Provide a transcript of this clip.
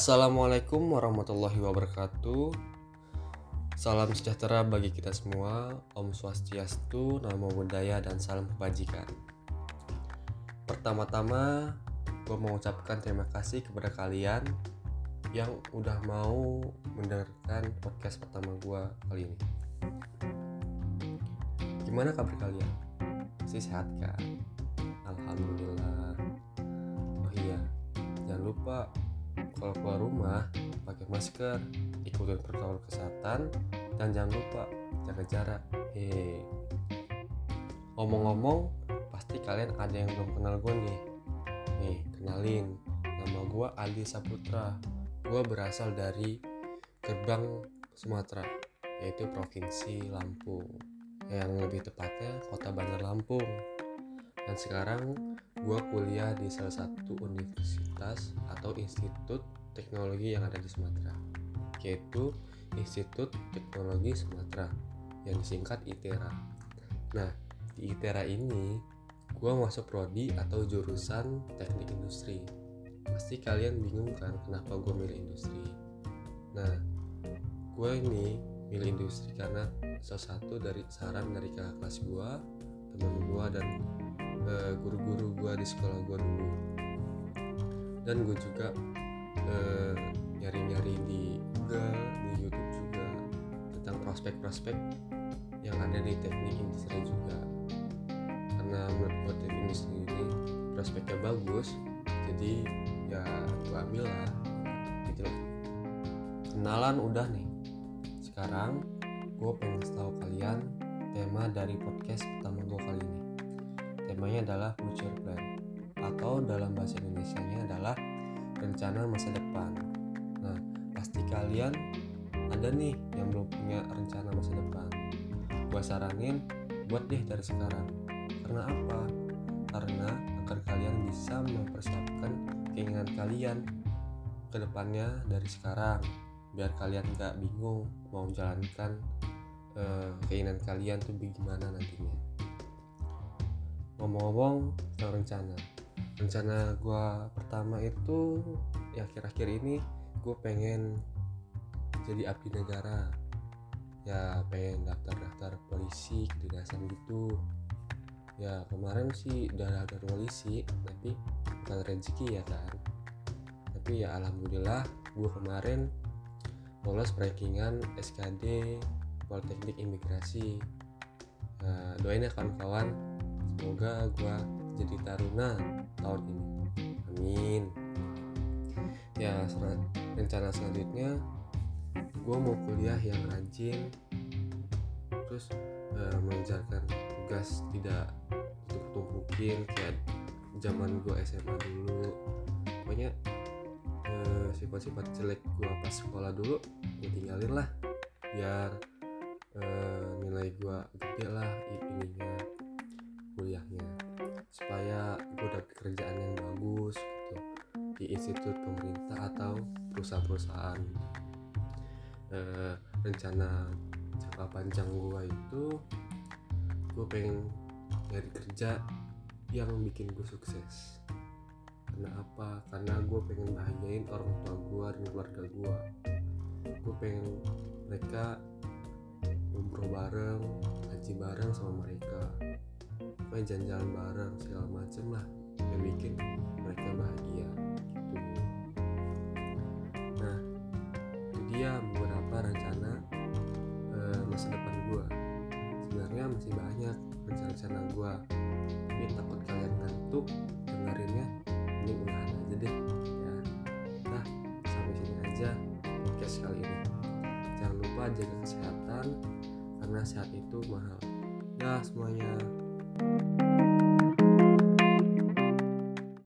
Assalamualaikum warahmatullahi wabarakatuh. Salam sejahtera bagi kita semua. Om Swastiastu, Namo Buddhaya, dan salam kebajikan. Pertama-tama, gue mengucapkan terima kasih kepada kalian yang udah mau mendengarkan podcast pertama gue kali ini. Gimana kabar kalian? Masih sehat kan? Alhamdulillah. Oh iya, jangan lupa kalau keluar rumah pakai masker, ikutin protokol kesehatan, dan jangan lupa jaga jarak. Hehe. Ngomong-ngomong, pasti kalian ada yang belum kenal gue nih. Nih, kenalin. Nama gue Aldi Saputra. Gue berasal dari Gerbang Sumatera, yaitu Provinsi Lampung. Yang lebih tepatnya Kota Bandar Lampung. Dan sekarang gue kuliah di salah satu universitas atau institut teknologi yang ada di Sumatera yaitu Institut Teknologi Sumatera yang disingkat ITERA nah di ITERA ini gue masuk prodi atau jurusan teknik industri. Pasti kalian bingung kan kenapa gue milih industri? Nah gue ini milih industri karena salah satu dari saran dari kakak kelas gue teman gue dan uh, guru-guru gue di sekolah gue dulu. Dan gue juga uh, nyari-nyari di Google di YouTube juga tentang prospek-prospek yang ada di teknik industri juga. Karena menurut gue teknik industri ini prospeknya bagus jadi ya gue ambil lah gitu loh. Kenalan udah nih. Sekarang gue pengen tahu kalian tema dari podcast pertama gue kali ini temanya adalah future plan atau dalam bahasa Indonesia nya adalah rencana masa depan. Nah, pasti kalian ada nih yang belum punya rencana masa depan. Gua saranin buat deh dari sekarang. Karena apa? Karena agar kalian bisa mempersiapkan keinginan kalian ke depannya dari sekarang biar kalian gak bingung mau menjalankan uh, keinginan kalian tuh bagaimana nantinya ngomong-ngomong tentang rencana. Rencana gue pertama itu ya akhir-akhir ini gue pengen jadi abdi negara. Ya pengen daftar-daftar polisi kedinasan gitu ya kemarin sih udah daftar polisi tapi bukan rezeki ya kan. Tapi ya alhamdulillah gue kemarin lolos rankingan SKD Politeknik Imigrasi. Nah, doain ya kawan-kawan semoga gue jadi taruna tahun ini. Amin. Ya rencana selanjutnya gue mau kuliah yang rajin terus uh, mengejarkan tugas tidak tumpuk-tumpukin kayak zaman gue SMA dulu. Pokoknya uh, sifat-sifat jelek gue pas sekolah dulu gue tinggalin lah biar uh, nilai gue gede lah ininya kuliahnya supaya gue dapet kerjaan yang bagus gitu di institut pemerintah atau perusahaan-perusahaan. E, rencana jangka panjang gue itu gue pengen nyari kerja yang bikin gue sukses. Karena apa? Karena gue pengen bahagiain orang tua gue dan keluarga gue gue pengen mereka umroh bareng haji bareng sama mereka main jalan-jalan bareng segala macem lah. Yang bikin mereka bahagia gitu. Nah itu dia beberapa rencana uh, masa depan gue sebenarnya masih banyak rencana-rencana gue tapi takut kalian ngantuk dengerinnya ini udahan aja deh ya. Nah sampai sini aja podcast kali ini. Jangan lupa jaga kesehatan karena sehat itu mahal. Ya semuanya thank you